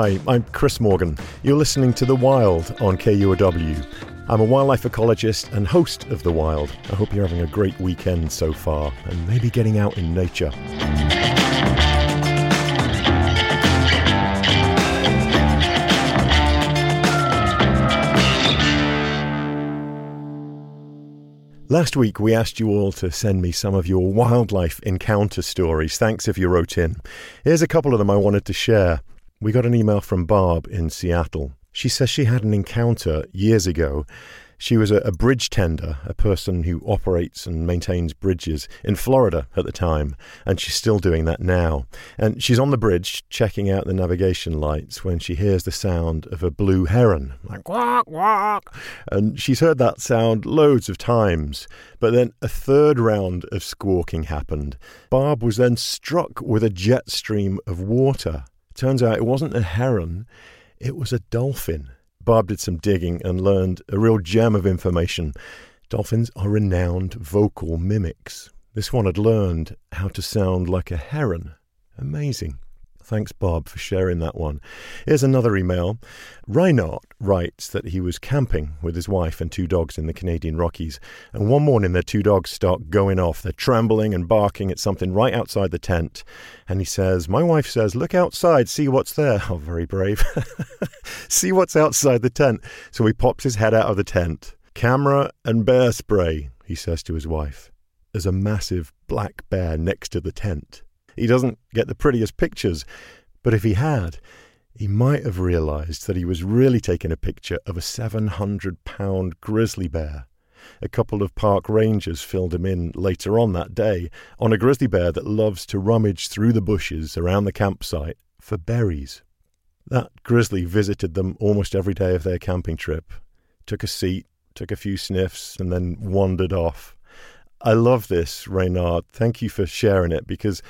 Hi, I'm Chris Morgan. You're listening to The Wild on KUOW. I'm a wildlife ecologist and host of The Wild. I hope you're having a great weekend so far and maybe getting out in nature. Last week, we asked you all to send me some of your wildlife encounter stories. Thanks if you wrote in. Here's a couple of them I wanted to share. We got an email from Barb in Seattle. She says she had an encounter years ago. She was a, a, bridge tender, a person who operates and maintains bridges in Florida at the time, and she's still doing that now. And she's on the bridge checking out the navigation lights when she hears the sound of a blue heron, like quack, quack. And she's heard that sound loads of times. But then a third round of squawking happened. Barb was then struck with a jet stream of water Turns out it wasn't a heron, it was a dolphin. Barb did some digging and learned a real gem of information. Dolphins are renowned vocal mimics. This one had learned how to sound like a heron. Amazing. Thanks, Bob, for sharing that one. Here's another email. Reinhardt writes that he was camping with his wife and two dogs in the Canadian Rockies, and one morning their two dogs start going off. They're trembling and barking at something right outside the tent. And he says, My wife says, Look outside, see what's there. Oh, very brave. see what's outside the tent. So he pops his head out of the tent. Camera and bear spray, he says to his wife. There's a massive black bear next to the tent. He doesn't get the prettiest pictures, but if he had, he might have realized that he was really taking a picture of a 700 pound grizzly bear. A couple of park rangers filled him in later on that day on a grizzly bear that loves to rummage through the bushes around the campsite for berries. That grizzly visited them almost every day of their camping trip, took a seat, took a few sniffs, and then wandered off. I love this, Reynard. Thank you for sharing it because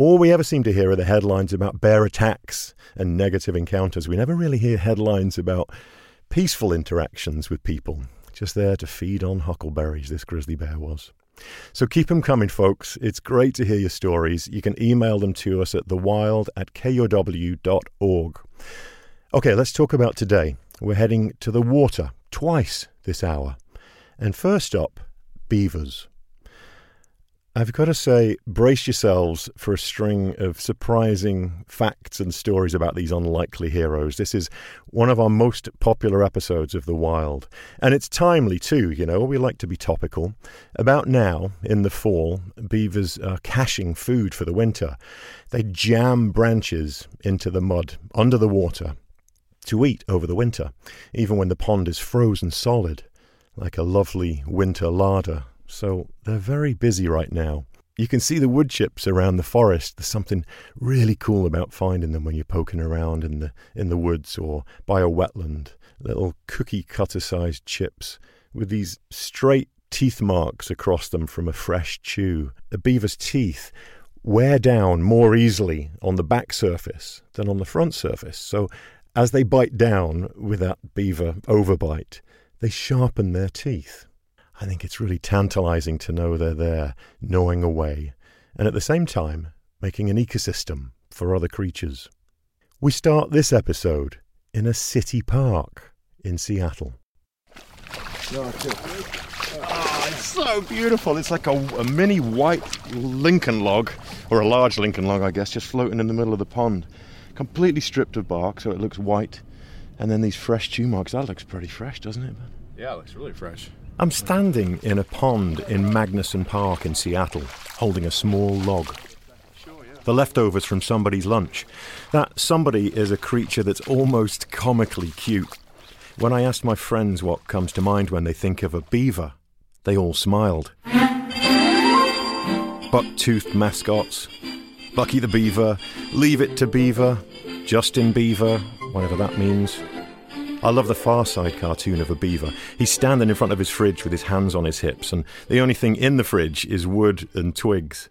all we ever seem to hear are the headlines about bear attacks and negative encounters. We never really hear headlines about peaceful interactions with people. Just there to feed on huckleberries, this grizzly bear was. So keep them coming, folks. It's great to hear your stories. You can email them to us at thewild at kuow.org. Okay, let's talk about today. We're heading to the water twice this hour. And first up, beavers. I've got to say, brace yourselves for a string of surprising facts and stories about these unlikely heroes. This is one of our most popular episodes of The Wild. And it's timely, too, you know, we like to be topical. About now, in the fall, beavers are caching food for the winter. They jam branches into the mud under the water to eat over the winter, even when the pond is frozen solid, like a lovely winter larder so they're very busy right now. You can see the wood chips around the forest. There's something really cool about finding them when you're poking around in the in the woods or by a wetland. Little cookie cutter sized chips with these straight teeth marks across them from a fresh chew. A beaver's teeth wear down more easily on the back surface than on the front surface. So as they bite down with that beaver overbite, they sharpen their teeth. I think it's really tantalizing to know they're there, gnawing away, and at the same time, making an ecosystem for other creatures. We start this episode in a city park in Seattle. Oh, it's so beautiful. It's like a, a, mini white Lincoln log, or a large Lincoln log, I guess, just floating in the middle of the pond. Completely stripped of bark, so it looks white. And then these fresh chew marks. That looks pretty fresh, doesn't it? Yeah, it looks really fresh. I'm standing in a pond in Magnuson Park in Seattle, holding a small log. The leftovers from somebody's lunch. That somebody is a creature that's almost comically cute. When I asked my friends what comes to mind when they think of a beaver, they all smiled. buck-toothed mascots. Bucky the Beaver, Leave It to Beaver, Justin Beaver, whatever that means. I love the Far Side cartoon of a beaver. He's standing in front of his fridge with his hands on his hips, and the only thing in the fridge is wood and twigs.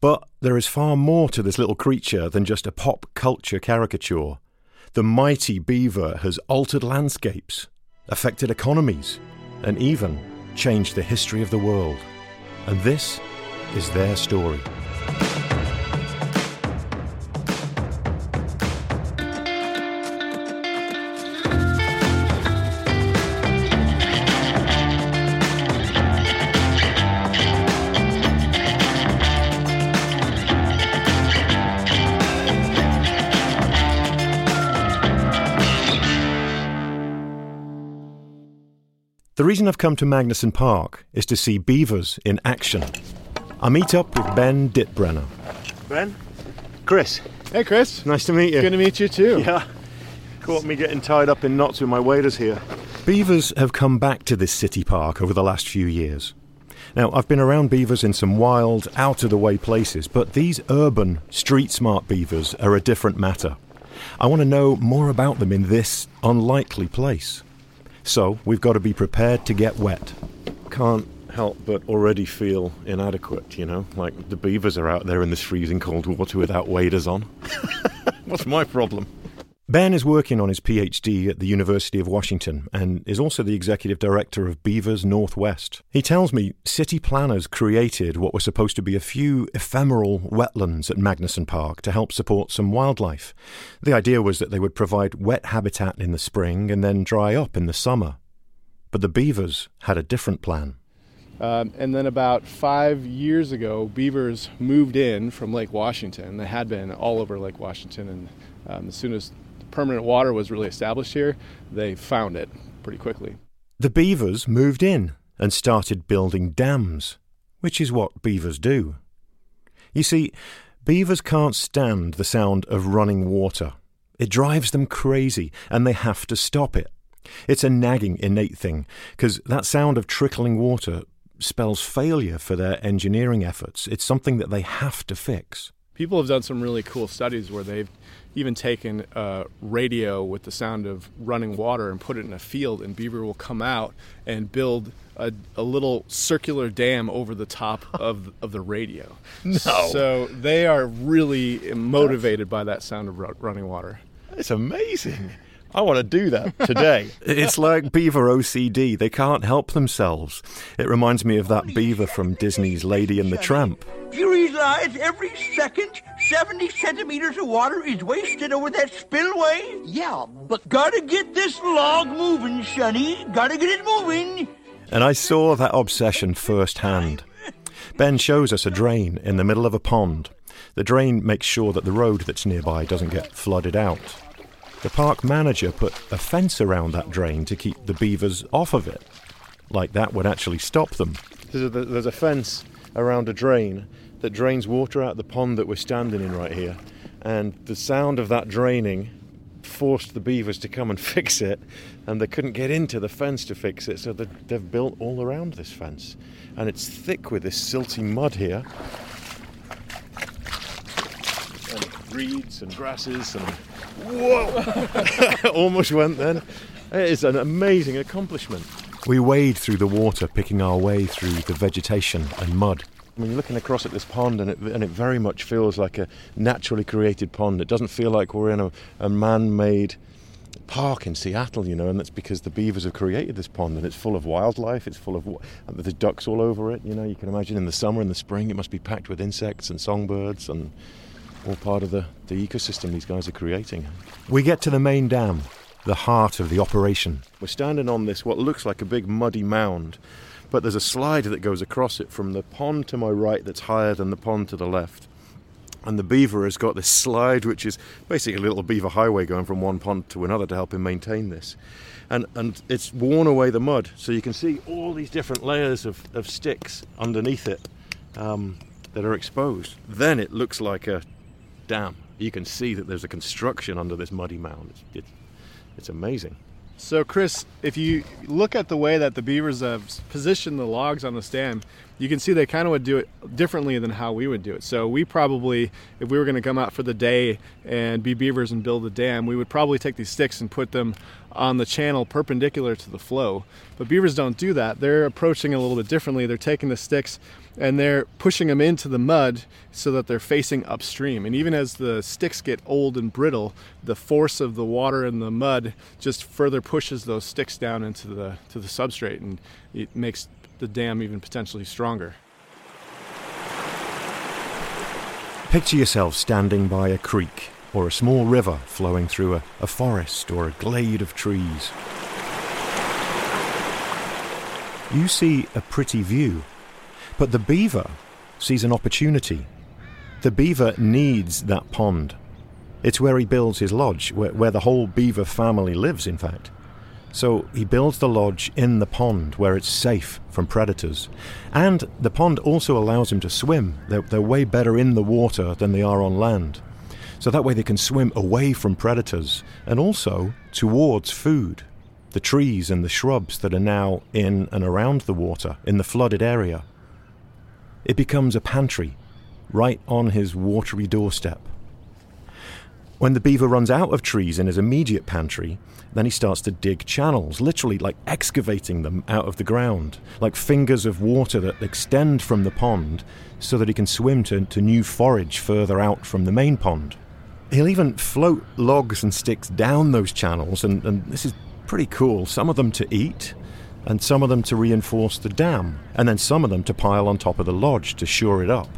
But there is far more to this little creature than just a pop culture caricature. The mighty beaver has altered landscapes, affected economies, and even changed the history of the world. And this is their story. The reason I've come to Magnuson Park is to see beavers in action. I meet up with Ben Dittbrenner. Ben? Chris. Hey, Chris. Nice to meet you. Good to meet you, too. Yeah. Caught me getting tied up in knots with my waders here. Beavers have come back to this city park over the last few years. Now, I've been around beavers in some wild, out of the way places, but these urban, street smart beavers are a different matter. I want to know more about them in this unlikely place. So we've got to be prepared to get wet. Can't help but already feel inadequate, you know? Like the beavers are out there in this freezing cold water without waders on. What's my problem? Ben is working on his PhD at the University of Washington and is also the executive director of Beavers Northwest. He tells me city planners created what were supposed to be a few ephemeral wetlands at Magnuson Park to help support some wildlife. The idea was that they would provide wet habitat in the spring and then dry up in the summer. But the beavers had a different plan. Um, and then about five years ago, beavers moved in from Lake Washington. They had been all over Lake Washington, and um, as soon as permanent water was really established here, they found it pretty quickly. The beavers moved in and started building dams, which is what beavers do. You see, beavers can't stand the sound of running water. It drives them crazy, and they have to stop it. It's a nagging innate thing, because that sound of trickling water spells failure for their engineering efforts. It's something that they have to fix. People have done some really cool studies where they've even taken a radio with the sound of running water and put it in a field, and beaver will come out and build a, a little circular dam over the top of of the radio. No. So they are really motivated by that sound of running water. It's amazing. I want to do that today. it's like beaver OCD. They can't help themselves. It reminds me of that beaver from Disney's Lady and the Tramp. You realize every second 70 centimeters of water is wasted over that spillway? Yeah, but. Gotta get this log moving, Sonny. Gotta get it moving. And I saw that obsession firsthand. Ben shows us a drain in the middle of a pond. The drain makes sure that the road that's nearby doesn't get flooded out. The park manager put a fence around that drain to keep the beavers off of it. Like that would actually stop them. There's a fence around a drain that drains water out of the pond that we're standing in right here. And the sound of that draining forced the beavers to come and fix it, and they couldn't get into the fence to fix it, so they've built all around this fence. And it's thick with this silty mud here. Reeds and grasses and Whoa! Almost went then. It is an amazing accomplishment. We wade through the water, picking our way through the vegetation and mud. I mean, you're looking across at this pond, and it, and it very much feels like a naturally created pond. It doesn't feel like we're in a, a man made park in Seattle, you know, and that's because the beavers have created this pond and it's full of wildlife. It's full of there's ducks all over it. You know, you can imagine in the summer and the spring it must be packed with insects and songbirds and all part of the, the ecosystem these guys are creating. We get to the main dam, the heart of the operation. We're standing on this, what looks like a big muddy mound, but there's a slide that goes across it from the pond to my right that's higher than the pond to the left. And the beaver has got this slide, which is basically a little beaver highway going from one pond to another to help him maintain this. And, and it's worn away the mud, so you can see all these different layers of, of sticks underneath it um, that are exposed. Then it looks like a dam. You can see that there's a construction under this muddy mound. It's, it's, it's amazing. So, Chris, if you look at the way that the beavers have positioned the logs on the dam, you can see they kind of would do it differently than how we would do it. So we probably, if we were going to come out for the day and be beavers and build a dam, we would probably take these sticks and put them on the channel perpendicular to the flow. But beavers don't do that. They're approaching a little bit differently. They're taking the sticks and they're pushing them into the mud so that they're facing upstream. And even as the sticks get old and brittle, the force of the water and the mud just further pushes those sticks down into the to the substrate and it makes the dam even potentially stronger. Picture yourself standing by a creek or a small river flowing through a, a forest or a glade of trees. You see a pretty view, but the beaver sees an opportunity. The beaver needs that pond. It's where he builds his lodge, where, where the whole beaver family lives, in fact. So he builds the lodge in the pond where it's safe from predators. And the pond also allows him to swim. They're, they're way better in the water than they are on land. So that way they can swim away from predators and also towards food. The trees and the shrubs that are now in and around the water, in the flooded area. It becomes a pantry right on his watery doorstep. When the beaver runs out of trees in his immediate pantry, then he starts to dig channels, literally like excavating them out of the ground, like fingers of water that extend from the pond so that he can swim to, to new forage further out from the main pond. He'll even float logs and sticks down those channels, and, and this is pretty cool. Some of them to eat, and some of them to reinforce the dam, and then some of them to pile on top of the lodge to shore it up.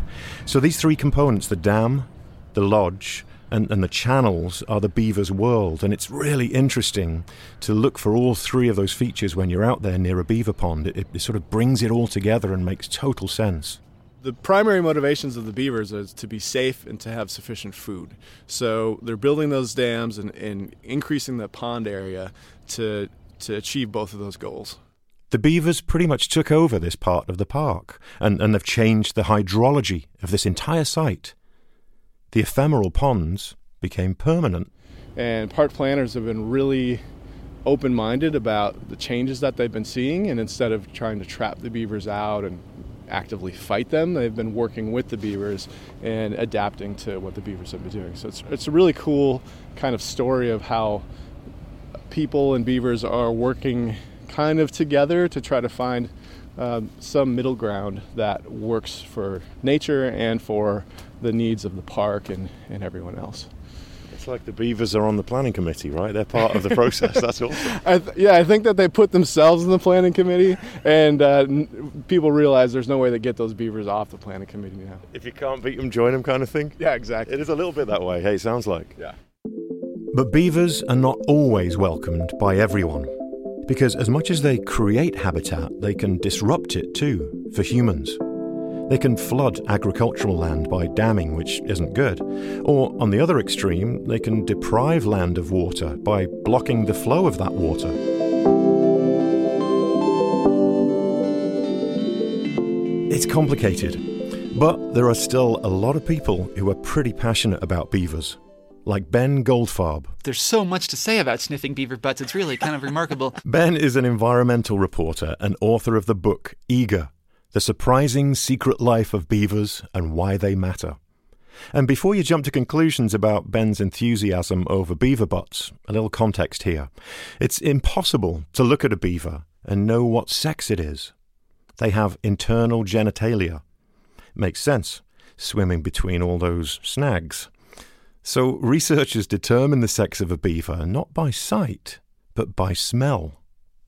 So these three components the dam, the lodge, and, and the channels are the beaver's world. And it's really interesting to look for all three of those features when you're out there near a beaver pond. It, it sort of brings it all together and makes total sense the primary motivations of the beavers is to be safe and to have sufficient food. So they're building those dams and, and, increasing the pond area to to achieve both of those goals. The beavers pretty much took over this part of the park and, and have changed the hydrology of this entire site the ephemeral ponds became permanent. And park planners have been really open minded about the changes that they've been seeing, and instead of trying to trap the beavers out and actively fight them, they've been working with the beavers and adapting to what the beavers have been doing. So it's, it's a really cool kind of story of how people and beavers are working kind of together to try to find um, some middle ground that works for nature and for the needs of the park and, and everyone else. It's like the beavers are on the planning committee, right? They're part of the process. That's awesome. I th- yeah, I think that they put themselves in the planning committee, and uh, n- people realize there's no way to get those beavers off the planning committee now. If you can't beat them, join them, kind of thing. Yeah, exactly. It is a little bit that way. Hey, sounds like. Yeah. But beavers are not always welcomed by everyone. Because as much as they create habitat, they can disrupt it too for humans. They can flood agricultural land by damming, which isn't good. Or, on the other extreme, they can deprive land of water by blocking the flow of that water. It's complicated, but there are still a lot of people who are pretty passionate about beavers like Ben Goldfarb. There's so much to say about sniffing beaver butts, it's really kind of remarkable. Ben is an environmental reporter and author of the book Eager The Surprising Secret Life of Beavers and Why They Matter. And before you jump to conclusions about Ben's enthusiasm over beaver butts, a little context here. It's impossible to look at a beaver and know what sex it is. They have internal genitalia. Makes sense, swimming between all those snags. So, researchers determine the sex of a beaver not by sight, but by smell.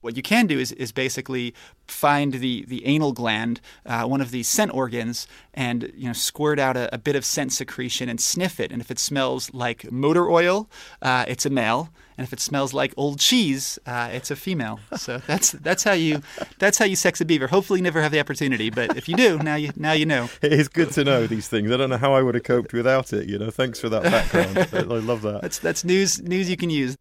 What you can do is, is basically find the, the anal gland, uh, one of the scent organs, and you know squirt out a, a, bit of scent secretion and sniff it. And if it smells like motor oil, uh, it's a male. And if it smells like old cheese, uh, it's a female. So that's that's how you that's how you sex a beaver. Hopefully, you never have the opportunity, but if you do, now you now you know. It is good to know these things. I don't know how I would have coped without it. You know, thanks for that background. I love that. That's that's news news you can use.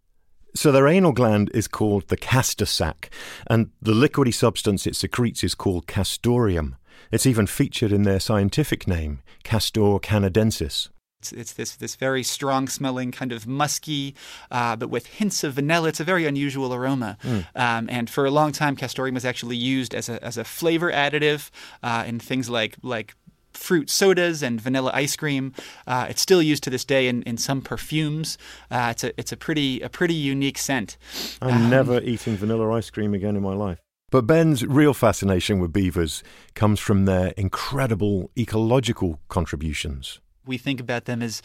So their anal gland is called the castor sac, and the liquidy substance it secretes is called castoreum. It's even featured in their scientific name, Castor canadensis. It's, it's this this very strong smelling kind of musky, uh, but with hints of vanilla. It's a very unusual aroma. Mm. Um, and for a long time, castoreum was actually used as a as a flavor additive uh, in things like like fruit sodas and vanilla ice cream. Uh, it's still used to this day in, in some perfumes. Uh, it's a it's a pretty a pretty unique scent. I'm Um, never eating vanilla ice cream again in my life. But Ben's real fascination with beavers comes from their incredible ecological contributions. we think about them as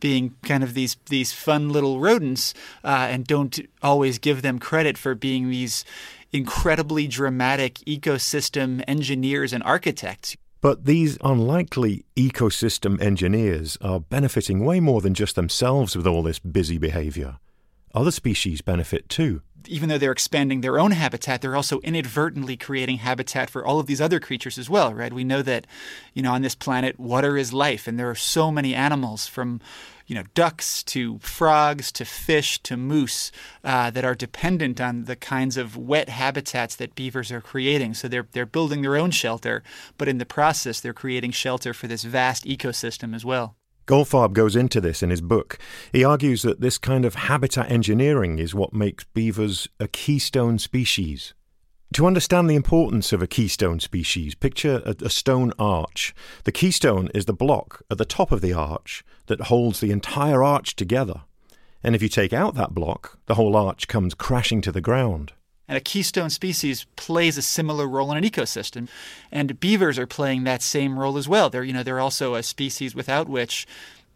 being kind of these these fun little rodents, uh, and don't always give them credit for being these incredibly dramatic ecosystem engineers and architects. But these unlikely ecosystem engineers are benefiting way more than just themselves with all this busy behavior. Other species benefit too. Even though they're expanding their own habitat, they're also inadvertently creating habitat for all of these other creatures as well, right? We know that, you know, on this planet, water is life, and there are so many animals from, you know, ducks to frogs to fish to moose uh, that are dependent on the kinds of wet habitats that beavers are creating. So they're they're building their own shelter, but in the process, they're creating shelter for this vast ecosystem as well. Goldfarb goes into this in his book. He argues that this kind of habitat engineering is what makes beavers a keystone species. To understand the importance of a keystone species, picture a, a, stone arch. The keystone is the block at the top of the arch that holds the entire arch together. And if you take out that block, the whole arch comes crashing to the ground. And a keystone species plays a similar role in an ecosystem, and beavers are playing that same role as well. They're you know they're also a species without which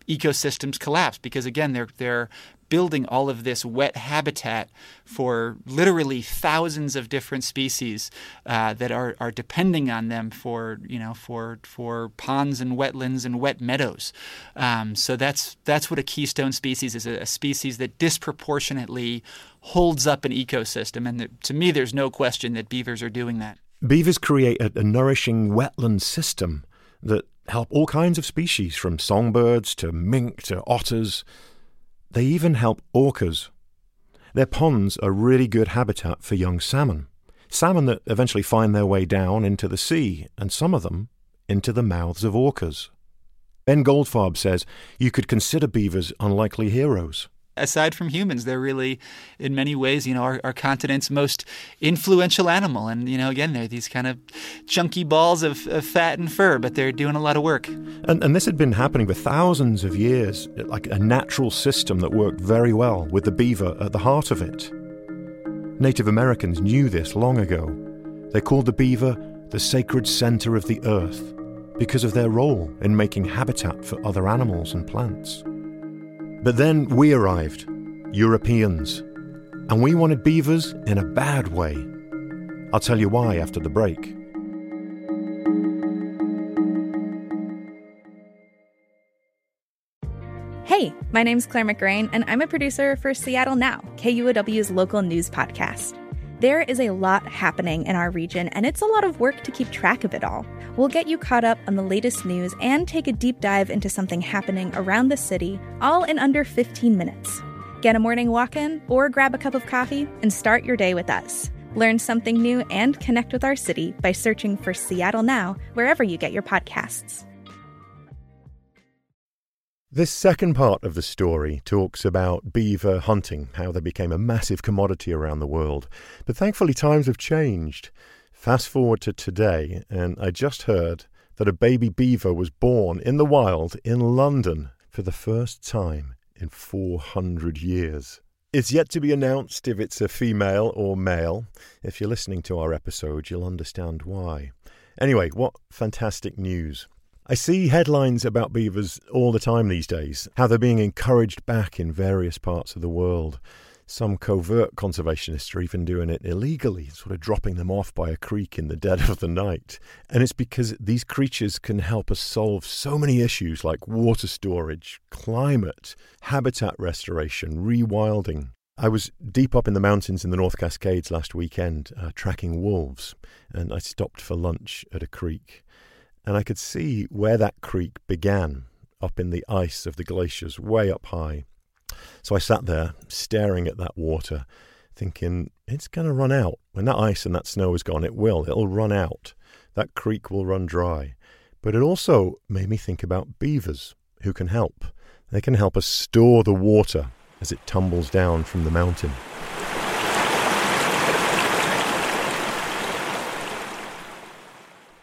ecosystems collapse because again they're they're building all of this wet habitat for literally thousands of different species uh, that are, are depending on them for you know for for ponds and wetlands and wet meadows. Um, so that's that's what a keystone species is a, species that disproportionately holds up an ecosystem. And the, to me, there's no question that beavers are doing that. Beavers create a, a nourishing wetland system that help all kinds of species, from songbirds to mink to otters. They even help orcas. Their ponds are really good habitat for young salmon. Salmon that eventually find their way down into the sea, and some of them into the mouths of orcas. Ben Goldfarb says you could consider beavers unlikely heroes aside from humans, they're really, in many ways, you know, our, our, continent's most influential animal. And, you know, again, they're these kind of chunky balls of, of, fat and fur, but they're doing a lot of work. And, and this had been happening for thousands of years, like a natural system that worked very well with the beaver at the heart of it. Native Americans knew this long ago. They called the beaver the sacred center of the earth because of their role in making habitat for other animals and plants. But then we arrived, Europeans, and we wanted beavers in a bad way. I'll tell you why after the break. Hey, my name's Clare McGrane, and I'm a producer for Seattle Now, KUOW's local news podcast. There is a lot happening in our region, and it's a lot of work to keep track of it all. We'll get you caught up on the latest news and take a deep dive into something happening around the city, all in under 15 minutes. Get a morning walk in or grab a cup of coffee and start your day with us. Learn something new and connect with our city by searching for Seattle Now wherever you get your podcasts. This second part of the story talks about beaver hunting, how they became a massive commodity around the world. But thankfully, times have changed. Fast forward to today, and I just heard that a baby beaver was born in the wild in London for the first time in 400 years. It's yet to be announced if it's a female or male. If you're listening to our episode, you'll understand why. Anyway, what fantastic news. I see headlines about beavers all the time these days, how they're being encouraged back in various parts of the world. Some covert conservationists are even doing it illegally, sort of dropping them off by a creek in the dead of the night. And it's because these creatures can help us solve so many issues like water storage, climate, habitat restoration, rewilding. I was deep up in the mountains in the North Cascades last weekend uh, tracking wolves, and I stopped for lunch at a creek and I could see where that creek began up in the ice of the glaciers, way up high. So I sat there staring at that water, thinking, it's going to run out. When that ice and that snow is gone, it will. It'll run out. That creek will run dry. But it also made me think about beavers who can help. They can help us store the water as it tumbles down from the mountain.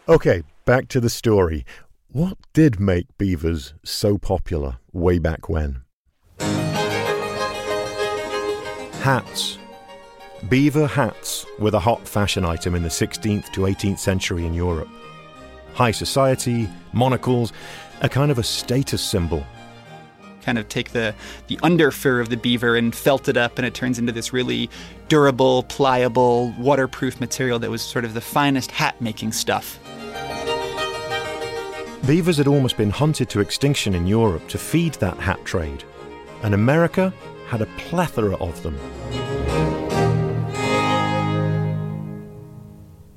Okay, back to the story. What did make beavers so popular way back when? Hats. Beaver hats were the hot fashion item in the 16th to 18th century in Europe. High society, monocles, a kind of a status symbol. Kind of take the, the under fur of the beaver and felt it up, and it turns into this really durable, pliable, waterproof material that was sort of the finest hat making stuff. Beavers had almost been hunted to extinction in Europe to feed that hat trade, and America had a plethora of them.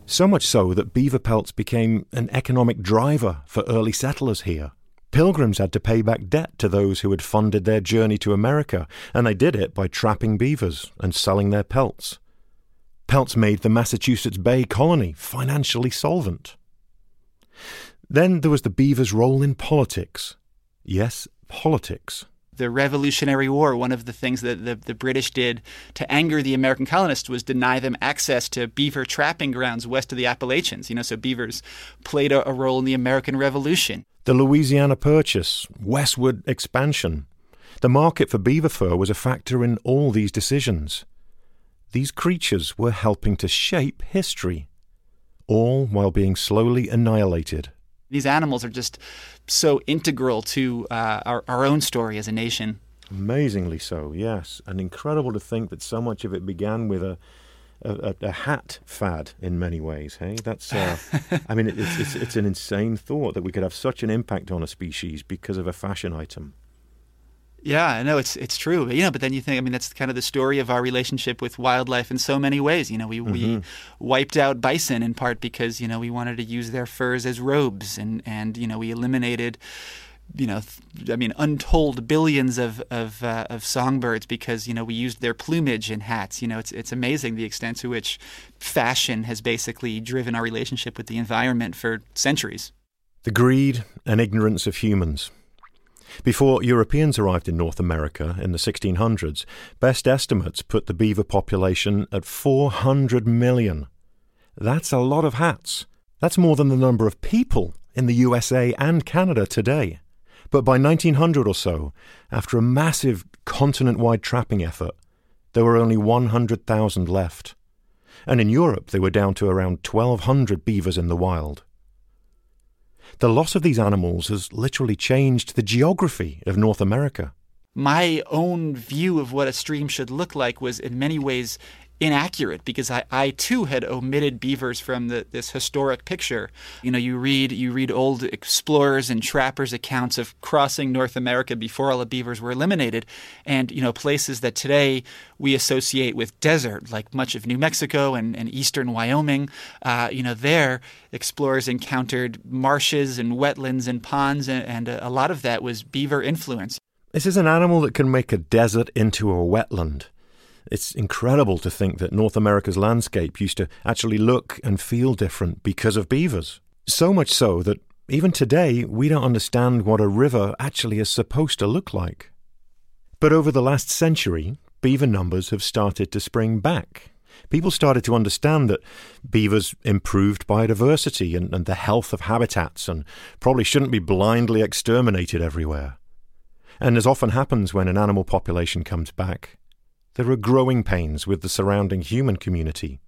So much so that beaver pelts became an economic driver for early settlers here. Pilgrims had to pay back debt to those who had funded their journey to America, and they did it by trapping beavers and selling their pelts. Pelts made the Massachusetts Bay Colony financially solvent. Then there was the beaver's role in politics. Yes, politics the Revolutionary War, one of the things that the, the, British did to anger the American colonists was deny them access to beaver trapping grounds west of the Appalachians. You know, so beavers played a, a role in the American Revolution. The Louisiana Purchase, westward expansion. The market for beaver fur was a factor in all these decisions. These creatures were helping to shape history, all while being slowly annihilated. These animals are just so integral to uh, our, our own story as a nation. Amazingly so, yes. And incredible to think that so much of it began with a, a, a hat fad in many ways. Hey, that's. Uh, I mean, it's, it's it's an insane thought that we could have such an impact on a species because of a fashion item. Yeah, I know it's it's true. But, You know, but then you think, I mean, that's kind of the story of our relationship with wildlife in so many ways. You know, we mm-hmm. we wiped out bison in part because you know we wanted to use their furs as robes, and and you know we eliminated. You know, I mean, untold billions of of, uh, of songbirds because you know we used their plumage in hats. You know, it's it's amazing the extent to which fashion has basically driven our relationship with the environment for centuries. The greed and ignorance of humans before Europeans arrived in North America in the 1600s, best estimates put the beaver population at 400 million. That's a lot of hats. That's more than the number of people in the USA and Canada today. But by 1900 or so, after a massive continent wide trapping effort, there were only 100,000 left. And in Europe, they were down to around 1,200 beavers in the wild. The loss of these animals has literally changed the geography of North America. My own view of what a stream should look like was in many ways inaccurate because I, I too had omitted beavers from the, this historic picture. You know, you read you read old explorers and trappers accounts of crossing North America before all the beavers were eliminated, and you know places that today we associate with desert, like much of New Mexico and, and eastern Wyoming. Uh, you know, there explorers encountered marshes and wetlands and ponds, and, and a lot of that was beaver influence. This is an animal that can make a desert into a wetland. It's incredible to think that North America's landscape used to actually look and feel different because of beavers. So much so that even today we don't understand what a river actually is supposed to look like. But over the last century, beaver numbers have started to spring back. People started to understand that beavers improved biodiversity and, and the health of habitats and probably shouldn't be blindly exterminated everywhere. And as often happens when an animal population comes back, there are growing pains with the surrounding human community.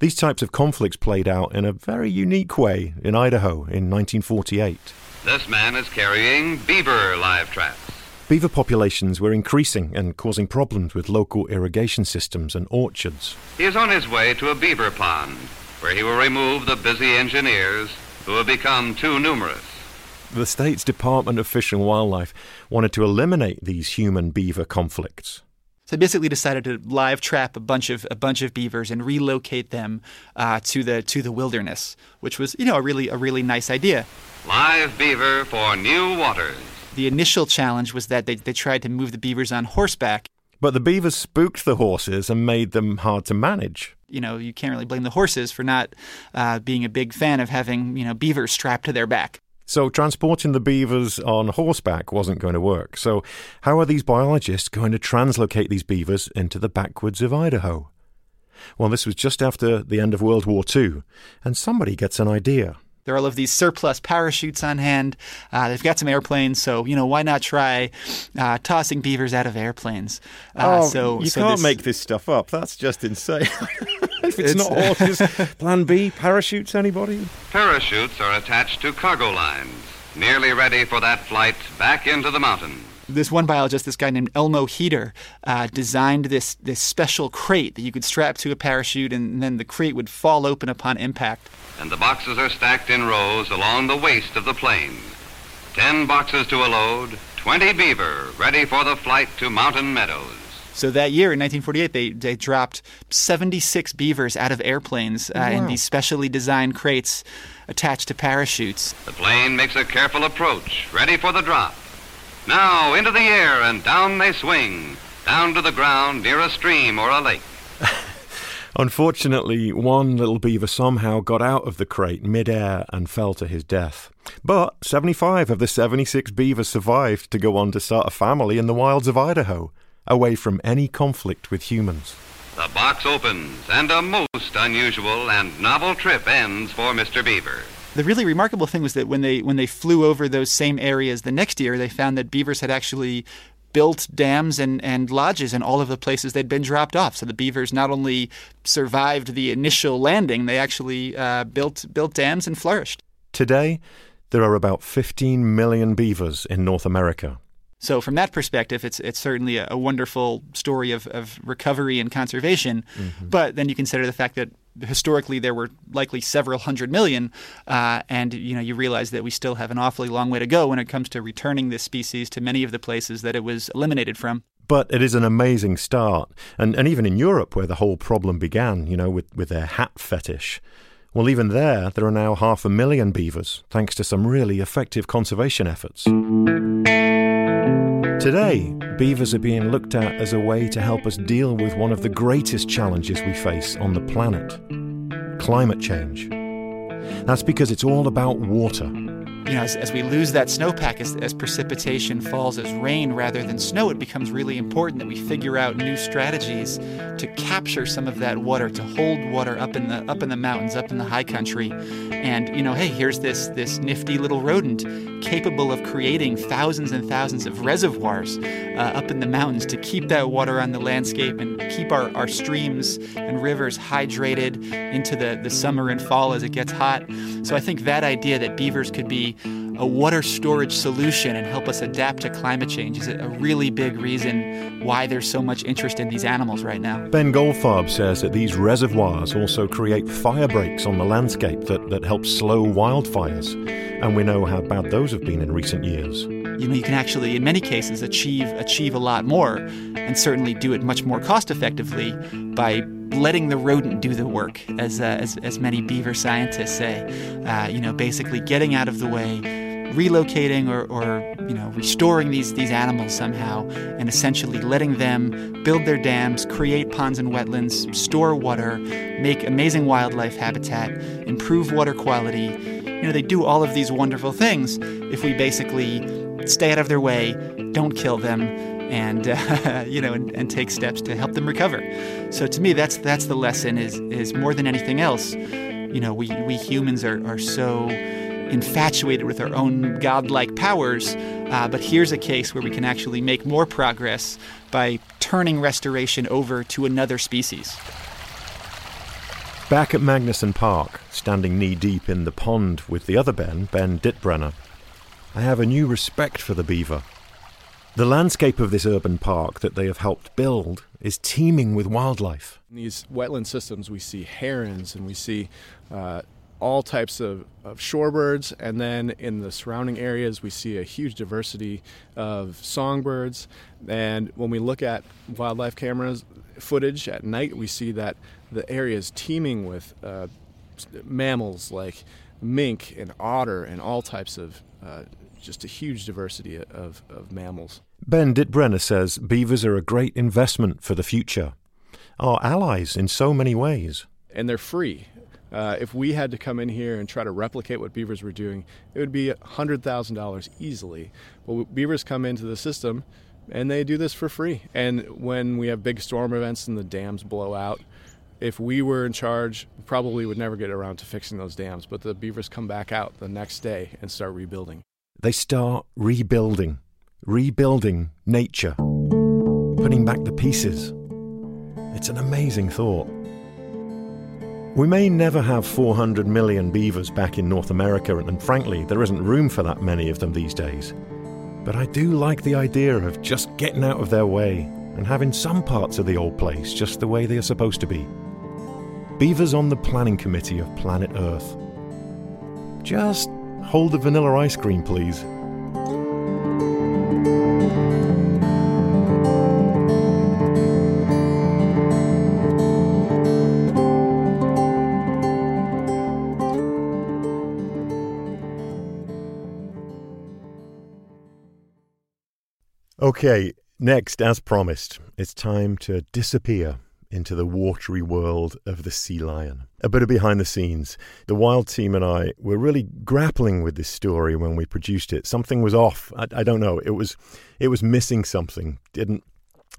These types of conflicts played out in a very unique way in Idaho in 1948. This man is carrying beaver live traps. Beaver populations were increasing and causing problems with local irrigation systems and orchards. He is on his way to a beaver pond, where he will remove the busy engineers who have become too numerous. The state's Department of Fish and Wildlife wanted to eliminate these human beaver conflicts. So they basically decided to live trap a bunch of a bunch of beavers and relocate them uh, to the to the wilderness, which was you know a really a really nice idea. Live beaver for new waters. The initial challenge was that they, they tried to move the beavers on horseback. But the beavers spooked the horses and made them hard to manage. You know, you can't really blame the horses for not uh, being a big fan of having you know beavers strapped to their back. So, transporting the beavers on horseback wasn't going to work. So, how are these biologists going to translocate these beavers into the backwoods of Idaho? Well, this was just after the end of World War II, and somebody gets an idea. There are all of these surplus parachutes on hand. Uh, they've got some airplanes, so you know why not try uh, tossing beavers out of airplanes? Uh, oh, so you so can't this... make this stuff up. That's just insane. if it's, it's not horses, Plan B, parachutes. Anybody? Parachutes are attached to cargo lines, nearly ready for that flight back into the mountain this one biologist, this guy named Elmo Heter, uh, designed this this special crate that you could strap to a parachute, and then the crate would fall open upon impact. And the boxes are stacked in rows along the waist of the plane. Ten boxes to a load, 20 beaver ready for the flight to mountain meadows. So that year in 1948, they, they dropped 76 beavers out of airplanes uh, wow. in these specially designed crates attached to parachutes. The plane makes a careful approach, ready for the drop. Now into the air and down they swing, down to the ground near a stream or a lake. Unfortunately, one little beaver somehow got out of the crate mid-air and fell to his death. But 75 of the 76 beavers survived to go on to start a family in the wilds of Idaho, away from any conflict with humans. The box opens, and a most unusual and novel trip ends for Mr. Beaver. The really remarkable thing was that when they when they flew over those same areas the next year, they found that beavers had actually built dams and, and lodges in all of the places they'd been dropped off. So the beavers not only survived the initial landing, they actually uh, built built dams and flourished. Today, there are about 15 million beavers in North America. So from that perspective, it's it's certainly a, a wonderful story of, of recovery and conservation. Mm-hmm. But then you consider the fact that historically there were likely several hundred million, uh, and you know you realize that we still have an awfully long way to go when it comes to returning this species to many of the places that it was eliminated from. But it is an amazing start, and and even in Europe where the whole problem began, you know, with with their hat fetish. Well, even there, there are now half a million beavers, thanks to some really effective conservation efforts. Today, beavers are being looked at as a way to help us deal with one of the greatest challenges we face on the planet climate change. That's because it's all about water you know, as, as we lose that snowpack, as, as precipitation falls as rain rather than snow, it becomes really important that we figure out new strategies to capture some of that water, to hold water up in the up in the mountains, up in the high country. And you know, hey, here's this this nifty little rodent capable of creating thousands and thousands of reservoirs uh, up in the mountains to keep that water on the landscape and keep our, our streams and rivers hydrated into the, the summer and fall as it gets hot. So I think that idea that beavers could be a water storage solution and help us adapt to climate change is a really big reason why there's so much interest in these animals right now. Ben Goldfarb says that these reservoirs also create fire breaks on the landscape that, that help slow wildfires. And we know how bad those have been in recent years. You know, you can actually, in many cases, achieve achieve a lot more, and certainly do it much more cost effectively by letting the rodent do the work, as, uh, as, as many beaver scientists say. Uh, you know, basically getting out of the way, relocating or, or you know restoring these these animals somehow, and essentially letting them build their dams, create ponds and wetlands, store water, make amazing wildlife habitat, improve water quality. You know, they do all of these wonderful things if we basically stay out of their way, don't kill them, and uh, you know, and, and, take steps to help them recover. So to me, that's that's the lesson. Is is more than anything else, you know, we we humans are are so infatuated with our own godlike powers. Uh, but here's a case where we can actually make more progress by turning restoration over to another species. Back at Magnuson Park, standing knee deep in the pond with the other Ben, Ben Dittbrenner, I have a new respect for the beaver. The landscape of this urban park that they have helped build is teeming with wildlife. In these wetland systems, we see herons and we see uh, all types of, of shorebirds, and then in the surrounding areas, we see a huge diversity of songbirds. And when we look at wildlife cameras footage at night, we see that the area is teeming with uh, mammals like mink and otter and all types of uh, just a huge diversity of, of mammals. Ben Dittbrenner says beavers are a great investment for the future, our allies in so many ways. And they're free. Uh, if we had to come in here and try to replicate what beavers were doing, it would be $100,000 easily. But beavers come into the system and they do this for free. And when we have big storm events and the dams blow out, if we were in charge, probably would never get around to fixing those dams. But the beavers come back out the next day and start rebuilding. They start rebuilding, rebuilding nature, putting back the pieces. It's an amazing thought. We may never have 400 million beavers back in North America, and frankly, there isn't room for that many of them these days. But I do like the idea of just getting out of their way and having some parts of the old place just the way they are supposed to be. Beavers on the planning committee of planet Earth. Just hold the vanilla ice cream, please. Okay, next, as promised, it's time to disappear into the watery world of the sea lion. A bit of behind the scenes. The Wild team and I were really grappling with this story when we produced it. Something was off. I, I don't know. It was, it was missing something. Didn't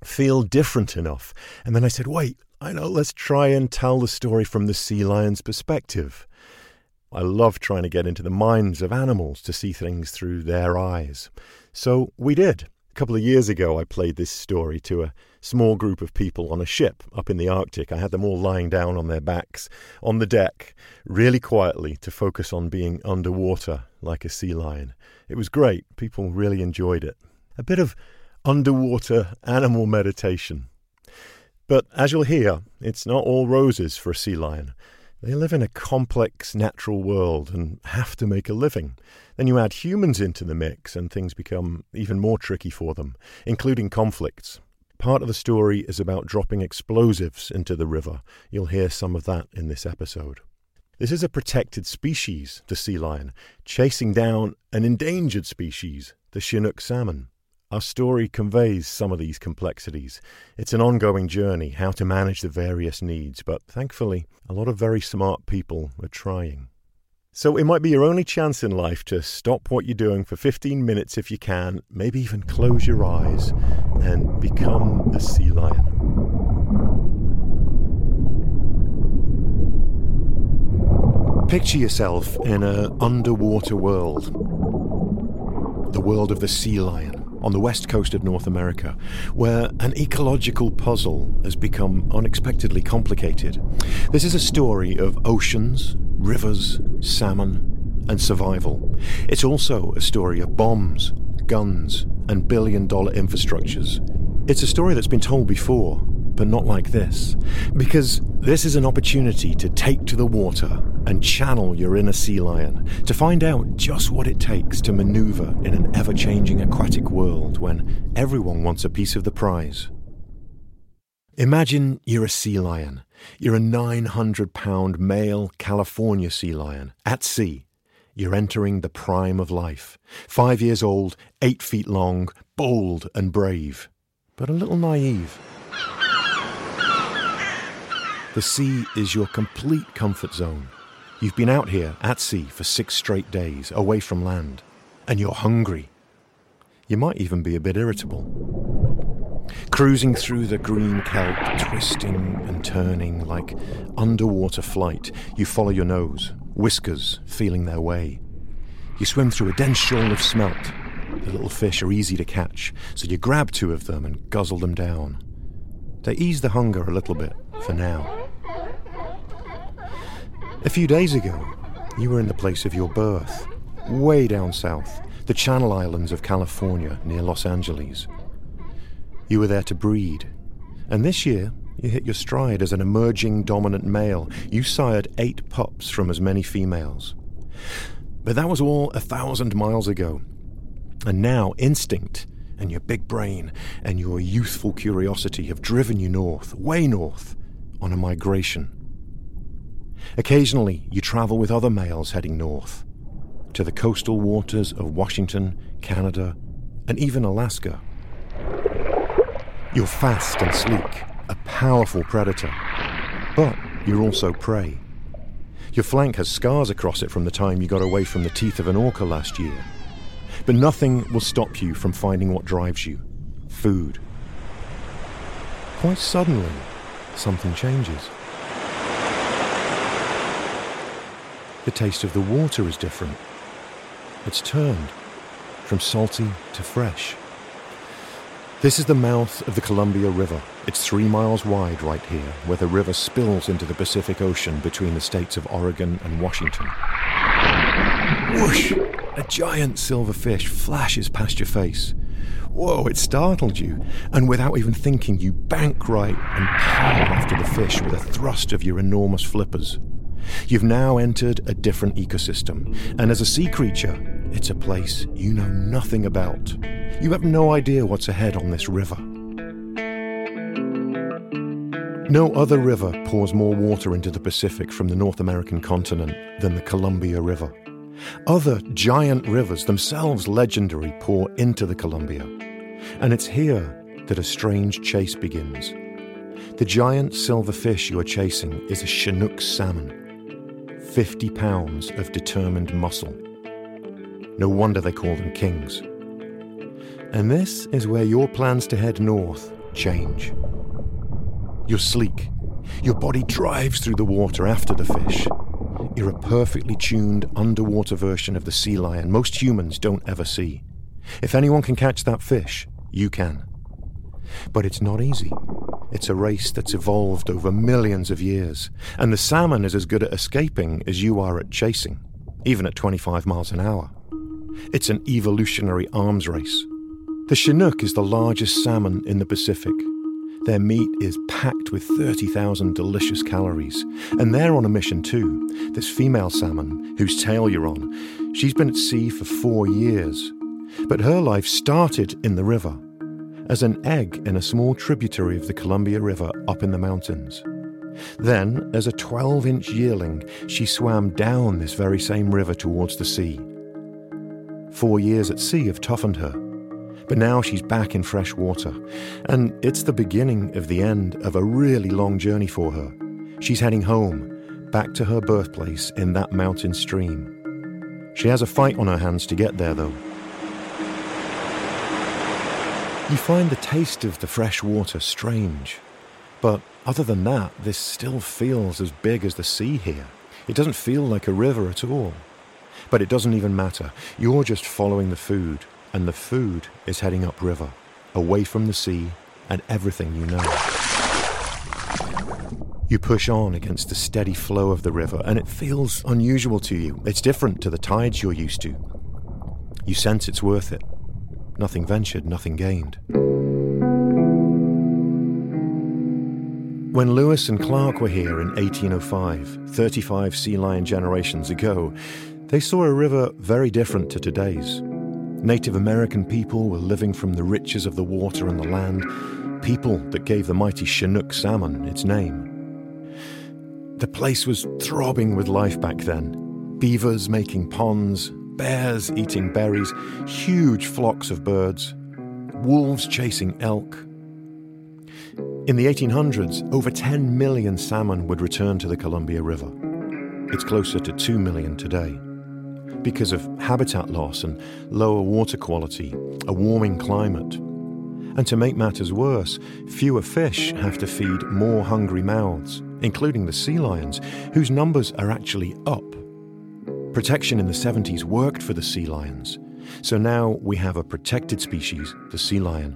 feel different enough. And then I said, wait, I know, let's try and tell the story from the sea lion's perspective. I love trying to get into the minds of animals to see things through their eyes. So we did couple of years ago, I played this story to a small group of people on a ship up in the Arctic. I had them all lying down on their backs on the deck, really quietly, to focus on being underwater like a sea lion. It was great. People really enjoyed it. A bit of underwater animal meditation. But as you'll hear, it's not all roses for a sea lion. They live in a complex natural world and have to make a living. Then you add humans into the mix and things become even more tricky for them, including conflicts. Part of the story is about dropping explosives into the river. You'll hear some of that in this episode. This is a protected species, the sea lion, chasing down an endangered species, the Chinook salmon. Our story conveys some of these complexities. It's an ongoing journey, how to manage the various needs, but thankfully, a lot of very smart people are trying. So it might be your only chance in life to stop what you're doing for 15 minutes if you can, maybe even close your eyes and become a sea lion. Picture yourself in an underwater world, the world of the sea lion on the west coast of North America, where an ecological puzzle has become unexpectedly complicated. This is a story of oceans, rivers, salmon, and survival. It's also a story of bombs, guns, and billion dollar infrastructures. It's a story that's been told before, but not like this. Because this is an opportunity to take to the water and channel your inner sea lion, to find out just what it takes to maneuver in an ever changing aquatic world when everyone wants a piece of the prize. Imagine you're a sea lion. You're a 900 pound male California sea lion at sea. You're entering the prime of life. Five years old, eight feet long, bold and brave, but a little naive. The sea is your complete comfort zone. You've been out here at sea for six straight days, away from land, and you're hungry. You might even be a bit irritable. Cruising through the green kelp, twisting and turning like underwater flight, you follow your nose, whiskers feeling their way. You swim through a dense shoal of smelt. The little fish are easy to catch, so you grab two of them and guzzle them down. They ease the hunger a little bit, for now. A few days ago, you were in the place of your birth, way down south, the Channel Islands of California near Los Angeles. You were there to breed, and this year you hit your stride as an emerging dominant male. You sired eight pups from as many females. But that was all a thousand miles ago. And now instinct and your big brain and your youthful curiosity have driven you north, way north, on a migration. Occasionally, you travel with other males heading north to the coastal waters of Washington, Canada, and even Alaska. You're fast and sleek, a powerful predator, but you're also prey. Your flank has scars across it from the time you got away from the teeth of an orca last year. But nothing will stop you from finding what drives you food. Quite suddenly, something changes. The taste of the water is different. It's turned from salty to fresh. This is the mouth of the Columbia River. It's three miles wide right here, where the river spills into the Pacific Ocean between the states of Oregon and Washington. Whoosh! A giant silver fish flashes past your face. Whoa, it startled you, and without even thinking, you bank right and power after the fish with a thrust of your enormous flippers. You've now entered a different ecosystem, and as a sea creature, it's a place you know nothing about. You have no idea what's ahead on this river. No other river pours more water into the Pacific from the North American continent than the Columbia River. Other giant rivers, themselves legendary, pour into the Columbia. And it's here that a strange chase begins. The giant silver fish you are chasing is a Chinook salmon, 50 pounds of determined muscle. No wonder they call them kings. And this is where your plans to head north change. You're sleek. Your body drives through the water after the fish. You're a perfectly tuned underwater version of the sea lion most humans don't ever see. If anyone can catch that fish, you can. But it's not easy. It's a race that's evolved over millions of years, and the salmon is as good at escaping as you are at chasing, even at 25 miles an hour. It's an evolutionary arms race. The Chinook is the largest salmon in the Pacific. Their meat is packed with 30,000 delicious calories. And they're on a mission too. This female salmon, whose tail you're on, she's been at sea for four years. But her life started in the river, as an egg in a small tributary of the Columbia River up in the mountains. Then, as a 12 inch yearling, she swam down this very same river towards the sea. Four years at sea have toughened her but now she's back in fresh water, and it's the beginning of the end of a really long journey for her. She's heading home, back to her birthplace in that mountain stream. She has a fight on her hands to get there, though. You find the taste of the fresh water strange, but other than that, this still feels as big as the sea here. It doesn't feel like a river at all. But it doesn't even matter. You're just following the food, and the food is heading upriver, away from the sea and everything you know. You push on against the steady flow of the river, and it feels unusual to you. It's different to the tides you're used to. You sense it's worth it. Nothing ventured, nothing gained. When Lewis and Clark were here in 1805, 35 sea lion generations ago, they saw a river very different to today's. Native American people were living from the riches of the water and the land, people that gave the mighty Chinook salmon its name. The place was throbbing with life back then beavers making ponds, bears eating berries, huge flocks of birds, wolves chasing elk. In the 1800s, over 10 million salmon would return to the Columbia River. It's closer to 2 million today because of habitat loss and lower water quality, a warming climate. And to make matters worse, fewer fish have to feed more hungry mouths, including the sea lions, whose numbers are actually up. Protection in the 70s worked for the sea lions, so now we have a protected species, the sea lion,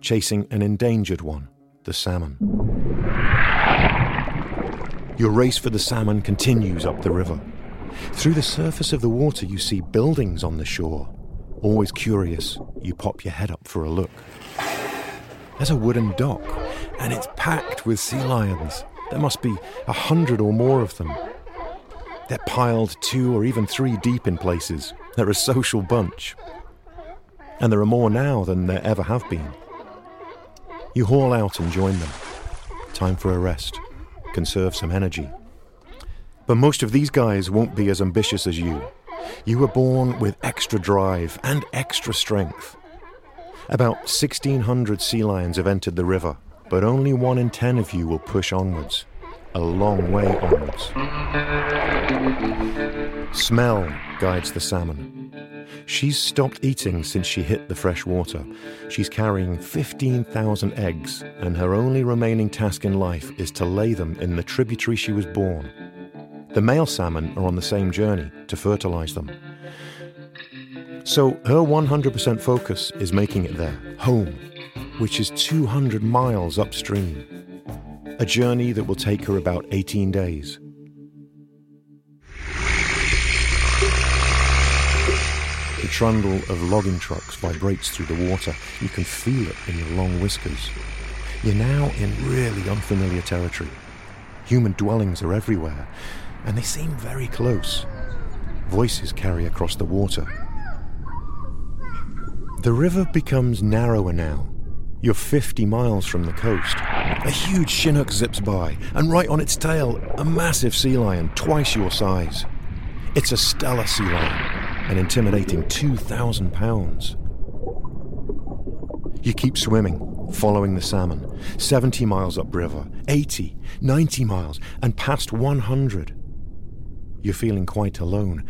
chasing an endangered one, the salmon. Your race for the salmon continues up the river. Through the surface of the water, you see buildings on the shore. Always curious, you pop your head up for a look. There's a wooden dock, and it's packed with sea lions. There must be a hundred or more of them. They're piled two or even three deep in places. They're a social bunch. And there are more now than there ever have been. You haul out and join them. Time for a rest. Conserve some energy. But most of these guys won't be as ambitious as you. You were born with extra drive and extra strength. About 1,600 sea lions have entered the river, but only one in ten of you will push onwards. A long way onwards. Smell guides the salmon. She's stopped eating since she hit the fresh water. She's carrying 15,000 eggs, and her only remaining task in life is to lay them in the tributary she was born. The male salmon are on the same journey to fertilize them. So her 100% focus is making it there, home, which is 200 miles upstream. A journey that will take her about 18 days. The trundle of logging trucks vibrates through the water. You can feel it in your long whiskers. You're now in really unfamiliar territory. Human dwellings are everywhere, and they seem very close. Voices carry across the water. The river becomes narrower now. You're 50 miles from the coast. A huge Chinook zips by, and right on its tail, a massive sea lion twice your size. It's a Steller sea lion, an intimidating 2,000 pounds. You keep swimming, following the salmon, 70 miles upriver, 80, 90 miles, and past 100. You're feeling quite alone.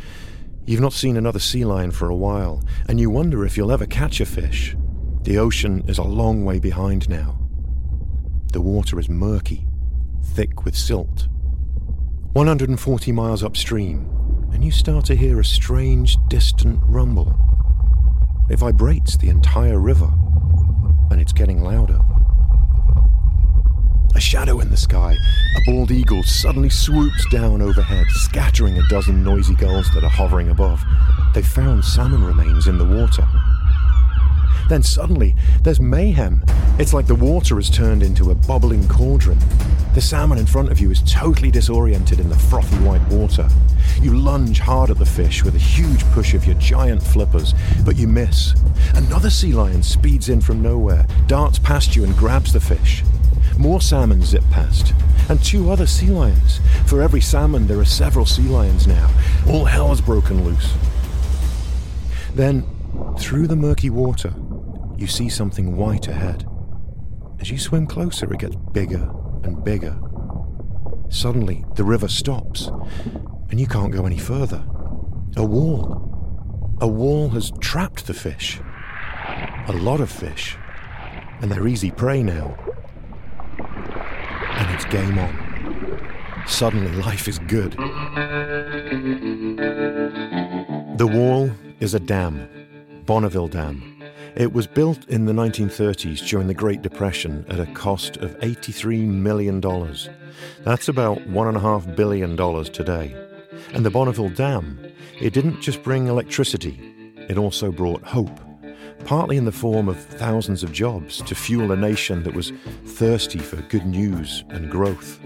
You've not seen another sea lion for a while, and you wonder if you'll ever catch a fish. The ocean is a long way behind now. The water is murky, thick with silt. 140 miles upstream, and you start to hear a strange, distant rumble. It vibrates the entire river, and it's getting louder. A shadow in the sky, a bald eagle suddenly swoops down overhead, scattering a dozen noisy gulls that are hovering above. They've found salmon remains in the water. Then suddenly, there's mayhem. It's like the water has turned into a bubbling cauldron. The salmon in front of you is totally disoriented in the frothy white water. You lunge hard at the fish with a huge push of your giant flippers, but you miss. Another sea lion speeds in from nowhere, darts past you, and grabs the fish. More salmon zip past, and two other sea lions. For every salmon, there are several sea lions now. All hell has broken loose. Then, through the murky water, you see something white ahead. As you swim closer, it gets bigger and bigger. Suddenly, the river stops, and you can't go any further. A wall. A wall has trapped the fish. A lot of fish. And they're easy prey now. And it's game on. Suddenly, life is good. The wall is a dam, Bonneville Dam. It was built in the 1930s during the Great Depression at a cost of $83 million. That's about $1.5 billion today. And the Bonneville Dam, it didn't just bring electricity, it also brought hope, partly in the form of thousands of jobs to fuel a nation that was thirsty for good news and growth.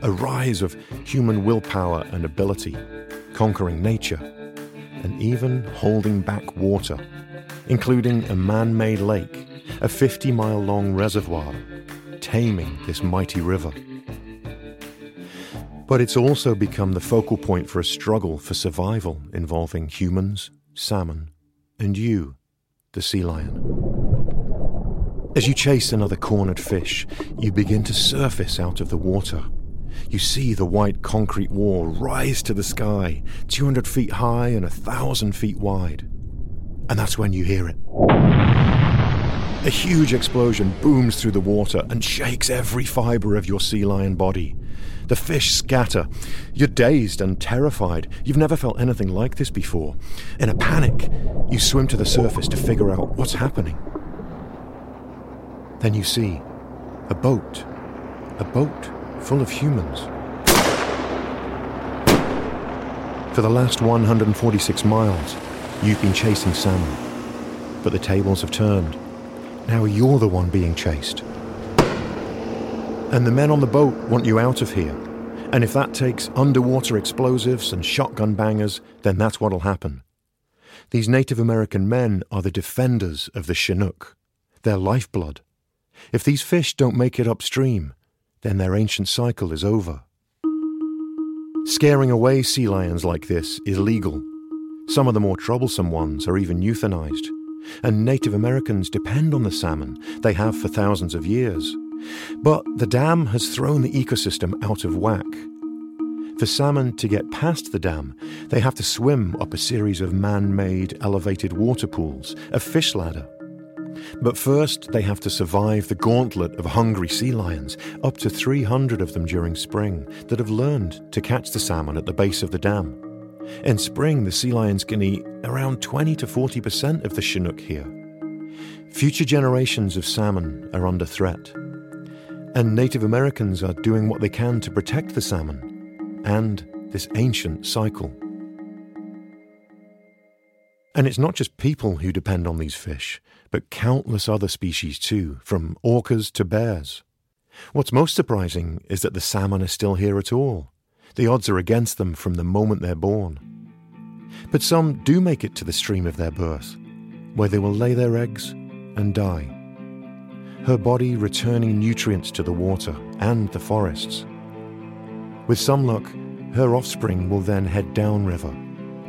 A rise of human willpower and ability, conquering nature, and even holding back water including a man made lake, a 50 mile long reservoir, taming this mighty river. But it's also become the focal point for a struggle for survival involving humans, salmon, and you, the sea lion. As you chase another cornered fish, you begin to surface out of the water. You see the white concrete wall rise to the sky, 200 feet high and a thousand feet wide. And that's when you hear it. A huge explosion booms through the water and shakes every fibre of your sea lion body. The fish scatter. You're dazed and terrified. You've never felt anything like this before. In a panic, you swim to the surface to figure out what's happening. Then you see a boat. A boat full of humans. For the last 146 miles, You've been chasing salmon, but the tables have turned. Now you're the one being chased. And the men on the boat want you out of here. And if that takes underwater explosives and shotgun bangers, then that's what'll happen. These Native American men are the defenders of the Chinook, their lifeblood. If these fish don't make it upstream, then their ancient cycle is over. Scaring away sea lions like this is legal some of the more troublesome ones are even euthanized. And Native Americans depend on the salmon they have for thousands of years. But the dam has thrown the ecosystem out of whack. For salmon to get past the dam, they have to swim up a series of man made elevated water pools, a fish ladder. But first, they have to survive the gauntlet of hungry sea lions, up to 300 of them during spring, that have learned to catch the salmon at the base of the dam. In spring, the sea lions can eat around 20 to 40% of the Chinook here. Future generations of salmon are under threat. And Native Americans are doing what they can to protect the salmon and this ancient cycle. And it's not just people who depend on these fish, but countless other species too, from orcas to bears. What's most surprising is that the salmon are still here at all. The odds are against them from the moment they're born. But some do make it to the stream of their birth, where they will lay their eggs and die. Her body returning nutrients to the water and the forests. With some luck, her offspring will then head downriver,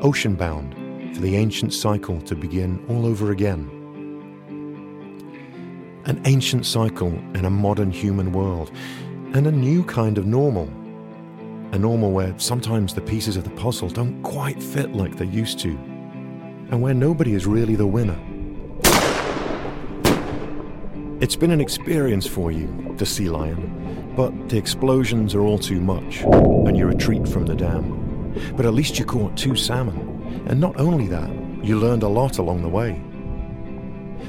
ocean bound, for the ancient cycle to begin all over again. An ancient cycle in a modern human world, and a new kind of normal. A normal where sometimes the pieces of the puzzle don't quite fit like they used to, and where nobody is really the winner. It's been an experience for you, the sea lion, but the explosions are all too much, and you retreat from the dam. But at least you caught two salmon, and not only that, you learned a lot along the way.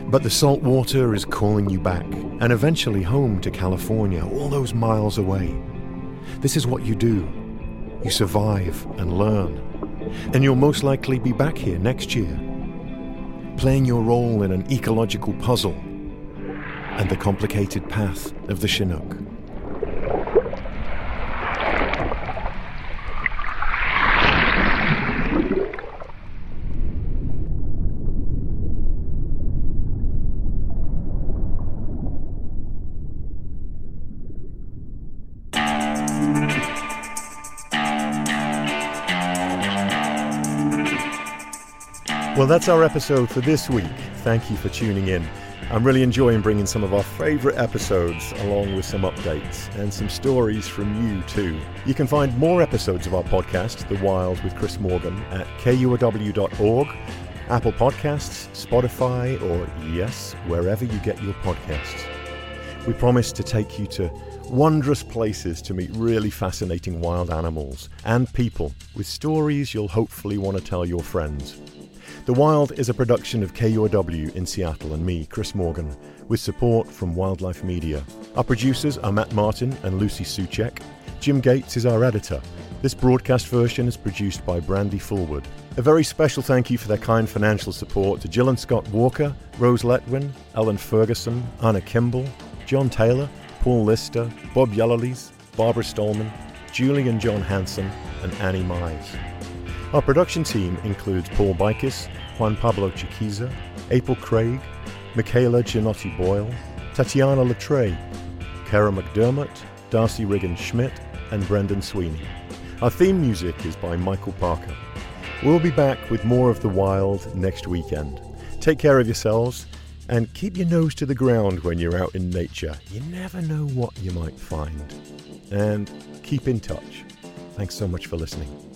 But the salt water is calling you back, and eventually home to California, all those miles away. This is what you do. You survive and learn, and you'll most likely be back here next year, playing your role in an ecological puzzle and the complicated path of the Chinook. That's our episode for this week. Thank you for tuning in. I'm really enjoying bringing some of our favourite episodes along with some updates and some stories from you too. You can find more episodes of our podcast, The Wild with Chris Morgan, at kuow.org, Apple Podcasts, Spotify, or yes, wherever you get your podcasts. We promise to take you to wondrous places to meet really fascinating wild animals and people with stories you'll hopefully want to tell your friends. The Wild is a production of KUOW in Seattle and me, Chris Morgan, with support from Wildlife Media. Our producers are Matt Martin and Lucy Soucek. Jim Gates is our editor. This broadcast version is produced by Brandi Fullwood. A very special thank you for their kind financial support to Jill and Scott Walker, Rose Letwin, Ellen Ferguson, Anna Kimball, John Taylor, Paul Lister, Bob Yellowlees, Barbara Stallman, Julie and John Hanson, and Annie Mize. Our production team includes Paul Bikis, Juan Pablo Chiquiza, Apryle Craig, Michaela Gianotti Boyle, Tatiana Latre, Kara McDermott, Darcy Riggin Schmidt, and Brendan Sweeney. Our theme music is by Michael Parker. We'll be back with more of the wild next weekend. Take care of yourselves and keep your nose to the ground when you're out in nature. You never know what you might find. And keep in touch. Thanks so much for listening.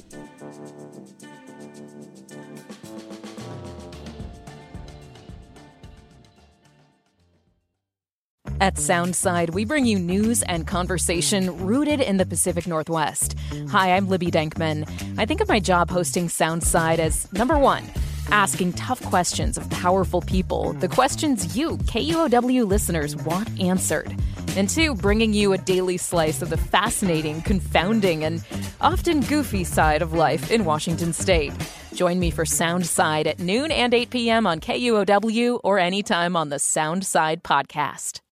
At Soundside, we bring you news and conversation rooted in the Pacific Northwest. Hi, I'm Libby Denkman. I think of my job hosting Soundside as number one, asking tough questions of powerful people, the questions you, KUOW listeners, want answered. And two, bringing you a daily slice of the fascinating, confounding, and often goofy side of life in Washington state. Join me for Soundside at noon and 8 p.m. on KUOW or anytime on the Soundside podcast.